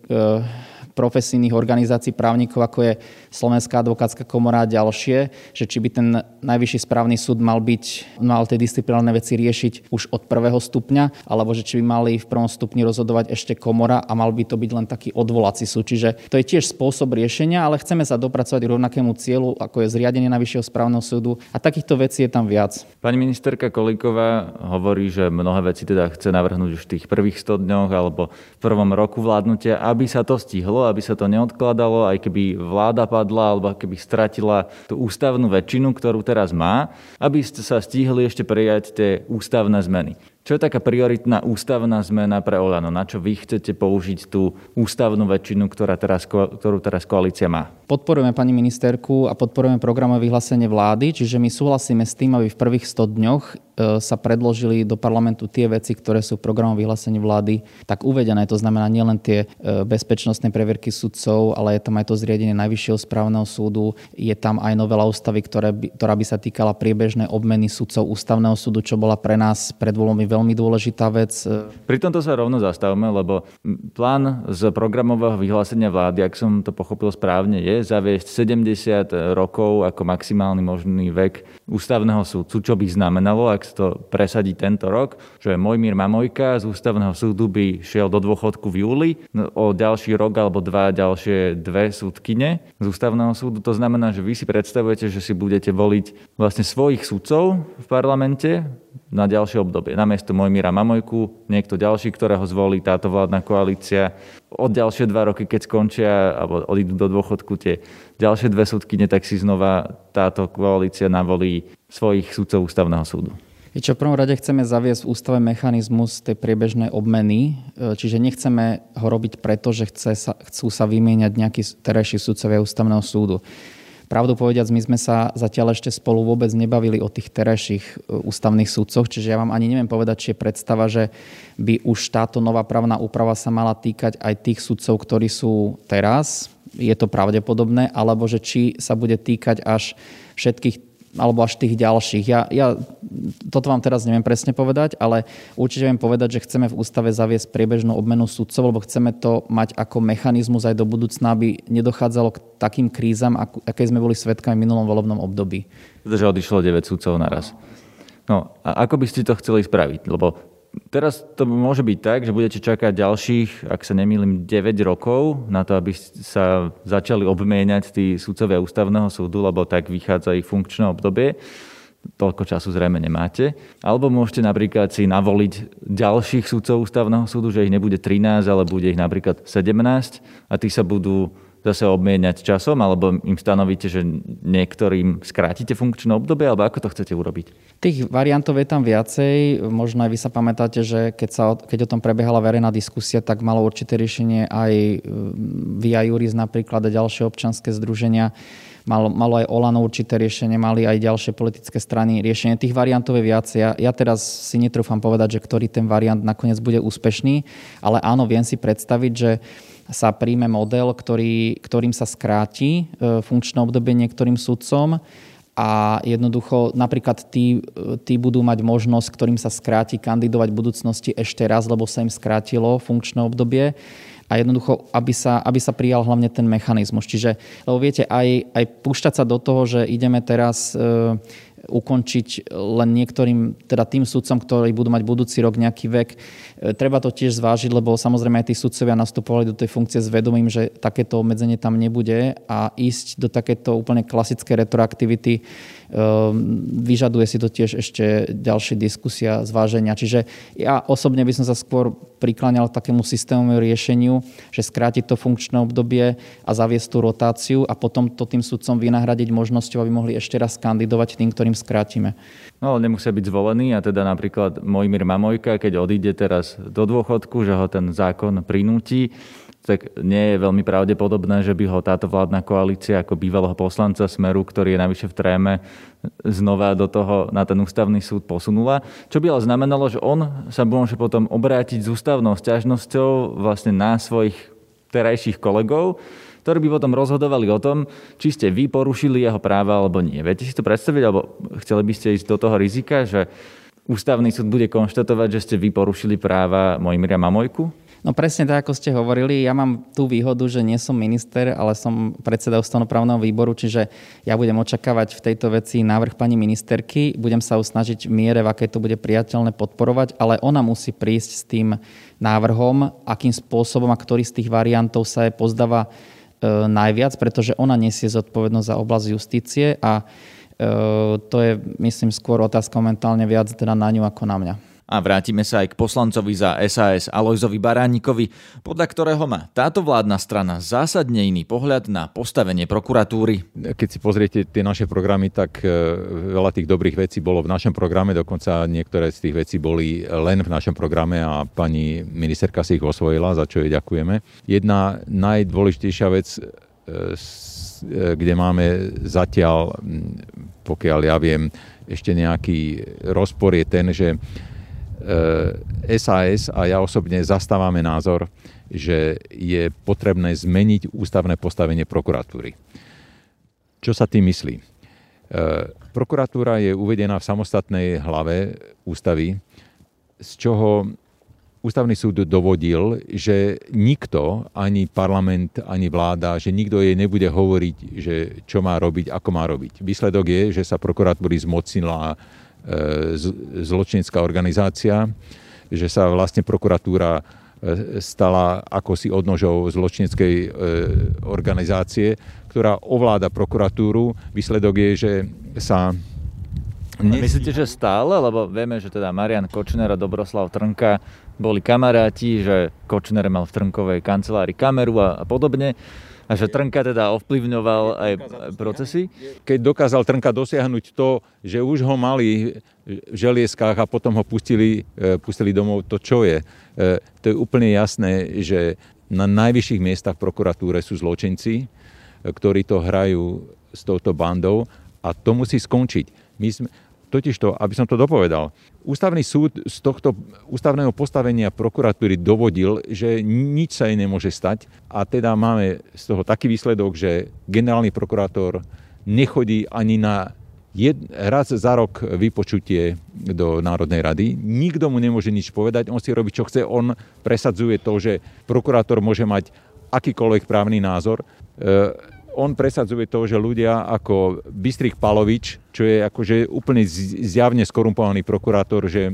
profesijných organizácií právnikov, ako je Slovenská advokátska komora a ďalšie, že či by ten najvyšší správny súd mal byť, mal tie disciplinárne veci riešiť už od prvého stupňa, alebo že či by mali v prvom stupni rozhodovať ešte komora a mal by to byť len taký odvolací súd. Čiže to je tiež spôsob riešenia, ale chceme sa dopracovať k rovnakému cieľu, ako je zriadenie najvyššieho správneho súdu a takýchto vecí je tam viac. Pani ministerka Kolíková hovorí, že mnohé veci teda chce navrhnúť už v tých prvých 100 dňoch alebo v prvom roku vládnutia, aby sa to stihlo, aby sa to neodkladalo, aj keby vláda padla alebo keby stratila tú ústavnú väčšinu, ktorú teraz má, aby ste sa stihli ešte prijať tie ústavné zmeny. Čo je taká prioritná ústavná zmena pre Olano? Na čo vy chcete použiť tú ústavnú väčšinu, ktorá teraz, ktorú teraz koalícia má? Podporujeme pani ministerku a podporujeme programové vyhlásenie vlády, čiže my súhlasíme s tým, aby v prvých 100 dňoch e, sa predložili do parlamentu tie veci, ktoré sú v programovom vyhlásení vlády tak uvedené. To znamená nielen tie e, bezpečnostné previerky sudcov, ale je tam aj to zriadenie Najvyššieho správneho súdu, je tam aj novela ústavy, ktoré by, ktorá by sa týkala priebežnej obmeny sudcov ústavného súdu, čo bola pre nás pred voľbami veľmi dôležitá vec. Pri tomto sa rovno zastavme, lebo plán z programového vyhlásenia vlády, ak som to pochopil správne, je zaviesť 70 rokov ako maximálny možný vek ústavného súdcu, čo by znamenalo, ak to presadí tento rok, že Mojmír Mamojka z ústavného súdu by šiel do dôchodku v júli, no, o ďalší rok alebo dva ďalšie dve súdkyne z ústavného súdu. To znamená, že vy si predstavujete, že si budete voliť vlastne svojich súdcov v parlamente na ďalšie obdobie. Namiesto Mojmíra Mamojku, niekto ďalší, ktorého zvolí táto vládna koalícia. Od ďalšie dva roky, keď skončia alebo odídu do dôchodku tie ďalšie dve súdkyne, tak si znova táto koalícia navolí svojich súdcov ústavného súdu. Čo v prvom rade chceme zaviesť v ústave mechanizmus tej priebežnej obmeny, e, čiže nechceme ho robiť preto, že chce sa, chcú sa vymieňať nejakí terajší súdcovia ústavného súdu. Pravdu povediac, my sme sa zatiaľ ešte spolu vôbec nebavili o tých terajších e, ústavných súdcoch, čiže ja vám ani neviem povedať, či je predstava, že by už táto nová právna úprava sa mala týkať aj tých súdcov, ktorí sú teraz, je to pravdepodobné, alebo že či sa bude týkať až všetkých alebo až tých ďalších. Ja, ja toto vám teraz neviem presne povedať, ale určite viem povedať, že chceme v ústave zaviesť priebežnú obmenu sudcov, lebo chceme to mať ako mechanizmus aj do budúcna, aby nedochádzalo k takým krízam, aké sme boli svetkami v minulom volebnom období. Že odišlo 9 sudcov naraz. No a ako by ste to chceli spraviť? Lebo teraz to môže byť tak, že budete čakať ďalších, ak sa nemýlim, 9 rokov na to, aby sa začali obmieniať tí sudcovia ústavného súdu, lebo tak vychádza ich funkčné obdobie. Toľko času zrejme nemáte. Alebo môžete napríklad si navoliť ďalších sudcov ústavného súdu, že ich nebude 13, ale bude ich napríklad 17 a tí sa budú zase obmieniať časom, alebo im stanovíte, že niektorým skrátite funkčné obdobie, alebo ako to chcete urobiť? Tých variantov je tam viacej. Možno aj vy sa pamätáte, že keď, sa, keď o tom prebiehala verejná diskusia, tak malo určité riešenie aj e, Via Juris napríklad a ďalšie občanské združenia. Malo, malo aj Olano určité riešenie, mali aj ďalšie politické strany riešenie. Tých variantov je viac. Ja, ja teraz si netrúfam povedať, že ktorý ten variant nakoniec bude úspešný, ale áno, viem si predstaviť, že sa príjme model, ktorý, ktorým sa skráti e, funkčné obdobie niektorým sudcom a jednoducho napríklad tí, tí budú mať možnosť, ktorým sa skráti kandidovať v budúcnosti ešte raz, lebo sa im skrátilo funkčné obdobie a jednoducho, aby sa, aby sa prijal hlavne ten mechanizmus. Čiže, lebo viete, aj, aj púšťať sa do toho, že ideme teraz e, ukončiť len niektorým, teda tým sudcom, ktorí budú mať budúci rok nejaký vek. E, treba to tiež zvážiť, lebo samozrejme aj tí sudcovia nastupovali do tej funkcie s vedomím, že takéto obmedzenie tam nebude a ísť do takéto úplne klasické retroaktivity Ehm, vyžaduje si to tiež ešte ďalšie diskusia, zváženia. Čiže ja osobne by som sa skôr prikláňal takému systémovému riešeniu, že skrátiť to funkčné obdobie a zaviesť tú rotáciu a potom to tým sudcom vynahradiť možnosťou, aby mohli ešte raz kandidovať tým, ktorým skrátime. No ale nemusia byť zvolení a teda napríklad Mojmír Mamojka, keď odíde teraz do dôchodku, že ho ten zákon prinúti, tak nie je veľmi pravdepodobné, že by ho táto vládna koalícia ako bývalého poslanca Smeru, ktorý je navyše v tréme, znova do toho na ten ústavný súd posunula. Čo by ale znamenalo, že on sa môže potom obrátiť s ústavnou sťažnosťou vlastne na svojich terajších kolegov, ktorí by potom rozhodovali o tom, či ste vy porušili jeho práva alebo nie. Viete si to predstaviť, alebo chceli by ste ísť do toho rizika, že ústavný súd bude konštatovať, že ste vy porušili práva Mojmira Mamojku? No presne tak, ako ste hovorili. Ja mám tú výhodu, že nie som minister, ale som predseda ústavnoprávneho výboru, čiže ja budem očakávať v tejto veci návrh pani ministerky. Budem sa usnažiť v miere, v akej to bude priateľné podporovať, ale ona musí prísť s tým návrhom, akým spôsobom a ktorý z tých variantov sa je pozdáva najviac, pretože ona nesie zodpovednosť za oblasť justície a e, to je, myslím, skôr otázka momentálne viac teda na ňu ako na mňa. A vrátime sa aj k poslancovi za SAS Alojzovi Baránikovi, podľa ktorého má táto vládna strana zásadne iný pohľad na postavenie prokuratúry. Keď si pozriete tie naše programy, tak e, veľa tých dobrých vecí bolo v našom programe, dokonca niektoré z tých vecí boli len v našom programe a pani ministerka si ich osvojila, za čo jej ďakujeme. Jedna najdôležitejšia vec, e, e, kde máme zatiaľ, pokiaľ ja viem, ešte nejaký rozpor je ten, že SAS e, a ja osobne zastávame názor, že je potrebné zmeniť ústavné postavenie prokuratúry. Čo sa tým myslí? E, prokuratúra je uvedená v samostatnej hlave ústavy, z čoho ústavný súd dovodil, že nikto, ani parlament, ani vláda, že nikto jej nebude hovoriť, že čo má robiť, ako má robiť. Výsledok je, že sa prokuratúry zmocnila zločinecká organizácia, že sa vlastne prokuratúra e, stala ako si odnožou zločineckej e, organizácie, ktorá ovláda prokuratúru. Výsledok je, že sa Myslíte, že stále? Lebo vieme, že teda Marian Kočner a Dobroslav Trnka boli kamaráti, že Kočner mal v Trnkovej kancelárii kameru a, a podobne. A že Trnka teda ovplyvňoval aj procesy? Keď dokázal Trnka dosiahnuť to, že už ho mali v želieskách a potom ho pustili, e, pustili domov, to čo je? E, to je úplne jasné, že na najvyšších miestach v prokuratúre sú zločinci, e, ktorí to hrajú s touto bandou a to musí skončiť. My sme, Totižto, aby som to dopovedal, ústavný súd z tohto ústavného postavenia prokuratúry dovodil, že nič sa jej nemôže stať a teda máme z toho taký výsledok, že generálny prokurátor nechodí ani na jed, raz za rok vypočutie do Národnej rady. Nikto mu nemôže nič povedať, on si robí, čo chce. On presadzuje to, že prokurátor môže mať akýkoľvek právny názor. On presadzuje to, že ľudia ako Bystrik Palovič, čo je akože úplne zjavne skorumpovaný prokurátor, že e,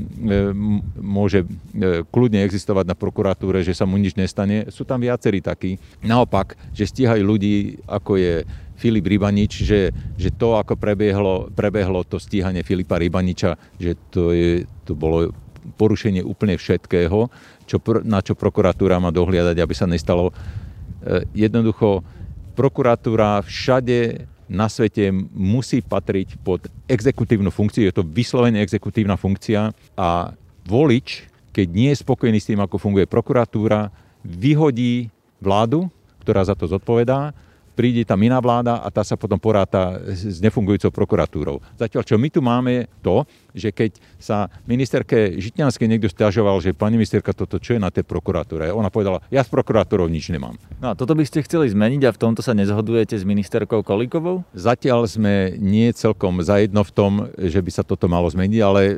môže e, kľudne existovať na prokuratúre, že sa mu nič nestane. Sú tam viacerí takí. Naopak, že stíhajú ľudí, ako je Filip Rybanič, že, že to, ako prebiehlo, prebehlo to stíhanie Filipa Rybaniča, že to, je, to bolo porušenie úplne všetkého, čo, na čo prokuratúra má dohliadať, aby sa nestalo. E, jednoducho, prokuratúra všade na svete musí patriť pod exekutívnu funkciu, je to vyslovene exekutívna funkcia a volič, keď nie je spokojný s tým, ako funguje prokuratúra, vyhodí vládu, ktorá za to zodpovedá príde tam iná vláda a tá sa potom poráta s nefungujúcou prokuratúrou. Zatiaľ, čo my tu máme to, že keď sa ministerke Žitňanskej niekto stiažoval, že pani ministerka, toto čo je na tej prokuratúre? Ona povedala, ja s prokurátorou nič nemám. No a toto by ste chceli zmeniť a v tomto sa nezhodujete s ministerkou Kolíkovou? Zatiaľ sme nie celkom zajedno v tom, že by sa toto malo zmeniť, ale e,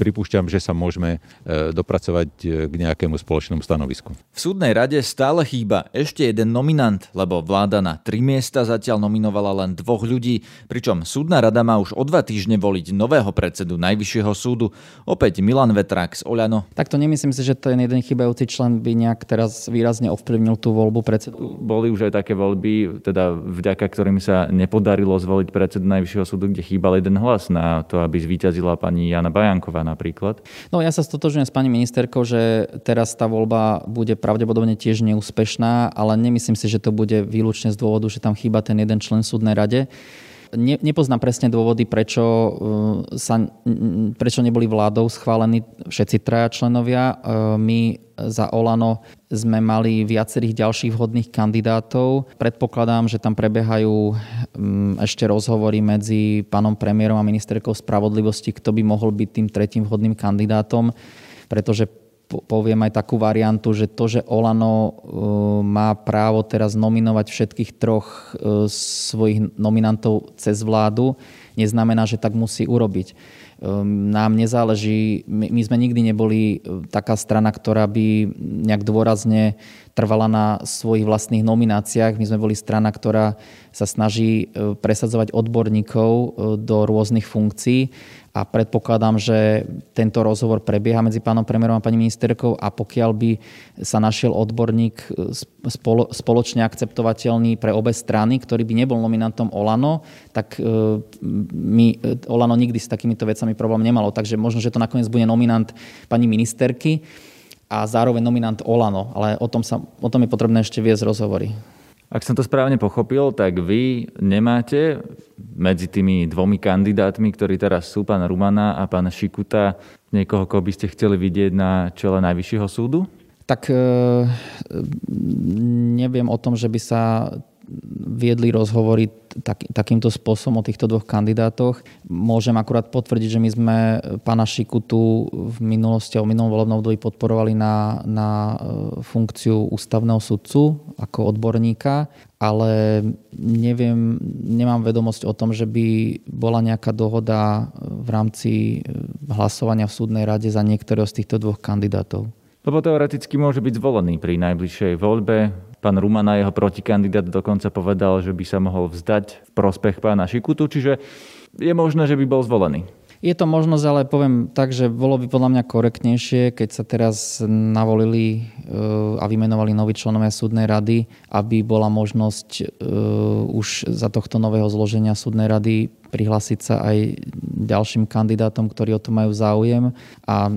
pripúšťam, že sa môžeme e, dopracovať e, k nejakému spoločnému stanovisku. V súdnej rade stále chýba ešte jeden nominant, lebo vláda na tri miesta zatiaľ nominovala len dvoch ľudí, pričom súdna rada má už o dva týždne voliť nového predsedu Najvyššieho súdu, opäť Milan Vetrák z Oľano. Tak to nemyslím si, že ten jeden chýbajúci člen by nejak teraz výrazne ovplyvnil tú voľbu predsedu. Boli už aj také voľby, teda vďaka ktorým sa nepodarilo zvoliť predsedu Najvyššieho súdu, kde chýbal jeden hlas na to, aby zvíťazila pani Jana Bajanková napríklad? No ja sa stotožujem s pani ministerkou, že teraz tá voľba bude pravdepodobne tiež neúspešná, ale nemyslím si, že to bude výlučne z dôvodu, že tam chýba ten jeden člen súdnej rade. Ne, nepoznám presne dôvody, prečo, uh, sa, prečo neboli vládou schválení všetci traja členovia. Uh, my za Olano sme mali viacerých ďalších vhodných kandidátov. Predpokladám, že tam prebiehajú um, ešte rozhovory medzi pánom premiérom a ministerkou spravodlivosti, kto by mohol byť tým tretím vhodným kandidátom, pretože poviem aj takú variantu, že to, že Olano e, má právo teraz nominovať všetkých troch e, svojich nominantov cez vládu, neznamená, že tak musí urobiť. E, nám nezáleží, my sme nikdy neboli taká strana, ktorá by nejak dôrazne trvala na svojich vlastných nomináciách. My sme boli strana, ktorá sa snaží presadzovať odborníkov do rôznych funkcií a predpokladám, že tento rozhovor prebieha medzi pánom premiérom a pani ministerkou a pokiaľ by sa našiel odborník e, spoločne akceptovateľný pre obe strany, ktorý by nebol nominantom Olano, tak e, my, e, Olano nikdy s takýmito vecami problém nemalo. Takže možno, že to nakoniec bude nominant pani ministerky a zároveň nominant Olano, ale o tom, sa, o tom je potrebné ešte viesť rozhovory. Ak som to správne pochopil, tak vy nemáte medzi tými dvomi kandidátmi, ktorí teraz sú, pán Rumana a pán Šikuta, niekoho, koho by ste chceli vidieť na čele Najvyššieho súdu? Tak e, neviem o tom, že by sa viedli rozhovory tak, takýmto spôsobom o týchto dvoch kandidátoch. Môžem akurát potvrdiť, že my sme pána Šikutu v minulosti a v minulom volebnom období podporovali na, na e, funkciu ústavného sudcu ako odborníka, ale neviem, nemám vedomosť o tom, že by bola nejaká dohoda v rámci e, hlasovania v súdnej rade za niektorého z týchto dvoch kandidátov. Lebo teoreticky môže byť zvolený pri najbližšej voľbe Pán Rumana, jeho protikandidát, dokonca povedal, že by sa mohol vzdať v prospech pána Šikutu, čiže je možné, že by bol zvolený. Je to možnosť, ale poviem tak, že bolo by podľa mňa korektnejšie, keď sa teraz navolili e, a vymenovali noví členovia súdnej rady, aby bola možnosť e, už za tohto nového zloženia súdnej rady prihlásiť sa aj ďalším kandidátom, ktorí o to majú záujem a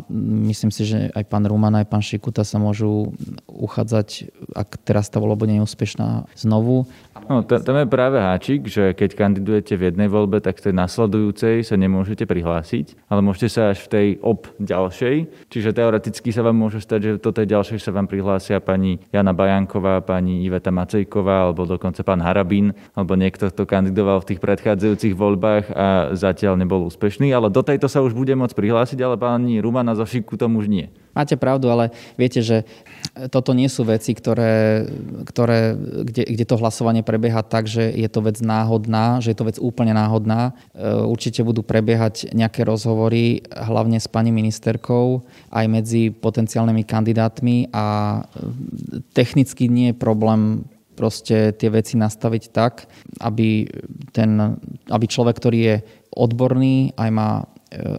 myslím si, že aj pán Ruman, aj pán Šikuta sa môžu uchádzať, ak teraz tá voľba nie je úspešná znovu. No, tam je práve háčik, že keď kandidujete v jednej voľbe, tak v tej nasledujúcej sa nemôžete prihlásiť, ale môžete sa až v tej ob ďalšej. Čiže teoreticky sa vám môže stať, že do tej ďalšej sa vám prihlásia pani Jana Bajanková, pani Iveta Macejková, alebo dokonca pán Harabín, alebo niekto, kto kandidoval v tých predchádzajúcich voľbách a zatiaľ nebol úspešný, ale do tejto sa už bude môcť prihlásiť, ale pani Rumana zo Šiku tomu už nie. Máte pravdu, ale viete, že toto nie sú veci, ktoré, ktoré, kde, kde to hlasovanie prebieha tak, že je to vec náhodná, že je to vec úplne náhodná. E, určite budú prebiehať nejaké rozhovory, hlavne s pani ministerkou, aj medzi potenciálnymi kandidátmi a technicky nie je problém proste tie veci nastaviť tak, aby, ten, aby človek, ktorý je odborný, aj má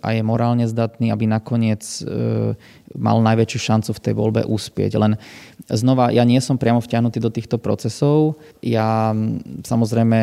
a je morálne zdatný, aby nakoniec e, mal najväčšiu šancu v tej voľbe úspieť. Len znova, ja nie som priamo vťahnutý do týchto procesov. Ja samozrejme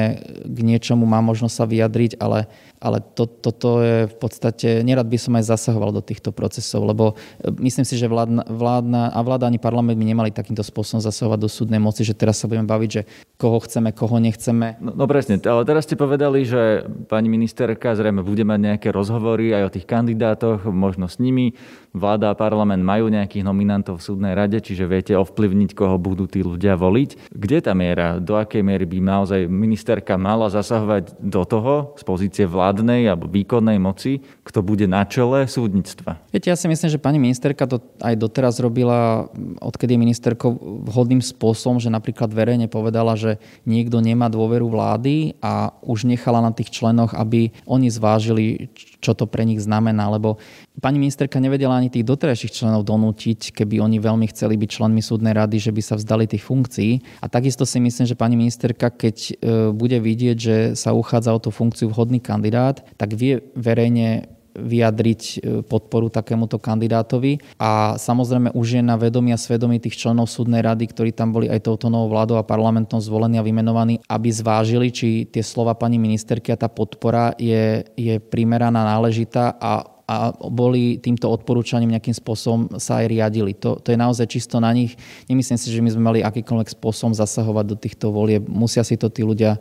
k niečomu mám možnosť sa vyjadriť, ale ale to, toto je v podstate, nerad by som aj zasahoval do týchto procesov, lebo e, myslím si, že vládna, vládna a vláda ani parlament by nemali takýmto spôsobom zasahovať do súdnej moci, že teraz sa budeme baviť, že koho chceme, koho nechceme. No, no presne, ale teraz ste povedali, že pani ministerka zrejme bude mať nejaké rozhovory aj o tých kandidátoch, možno s nimi vláda a parlament majú nejakých nominantov v súdnej rade, čiže viete ovplyvniť, koho budú tí ľudia voliť. Kde tá miera, do akej miery by naozaj ministerka mala zasahovať do toho z pozície vládnej alebo výkonnej moci, kto bude na čele súdnictva? Viete, ja si myslím, že pani ministerka to aj doteraz robila, odkedy je ministerkou, vhodným spôsobom, že napríklad verejne povedala, že niekto nemá dôveru vlády a už nechala na tých členoch, aby oni zvážili, čo to pre nich znamená, lebo pani ministerka nevedela ani tých doterajších členov donútiť, keby oni veľmi chceli byť členmi súdnej rady, že by sa vzdali tých funkcií. A takisto si myslím, že pani ministerka, keď e, bude vidieť, že sa uchádza o tú funkciu vhodný kandidát, tak vie verejne vyjadriť e, podporu takémuto kandidátovi. A samozrejme už je na vedomí a svedomí tých členov súdnej rady, ktorí tam boli aj touto novou vládou a parlamentom zvolení a vymenovaní, aby zvážili, či tie slova pani ministerky a tá podpora je, je primeraná, náležitá a a boli týmto odporúčaním nejakým spôsobom sa aj riadili. To, to je naozaj čisto na nich. Nemyslím si, že my sme mali akýkoľvek spôsobom zasahovať do týchto volieb. Musia si to tí ľudia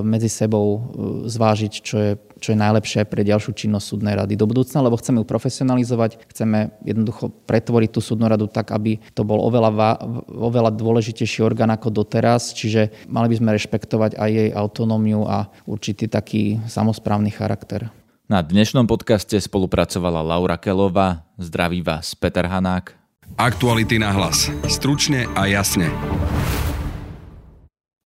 medzi sebou e, zvážiť, čo je, čo je najlepšie pre ďalšiu činnosť súdnej rady do budúcna, lebo chceme ju profesionalizovať, chceme jednoducho pretvoriť tú súdnu radu tak, aby to bol oveľa, oveľa dôležitejší orgán ako doteraz, čiže mali by sme rešpektovať aj jej autonómiu a určitý taký samozprávny charakter. Na dnešnom podcaste spolupracovala Laura Kelová, zdraví vás Peter Hanák. Aktuality na hlas. Stručne a jasne.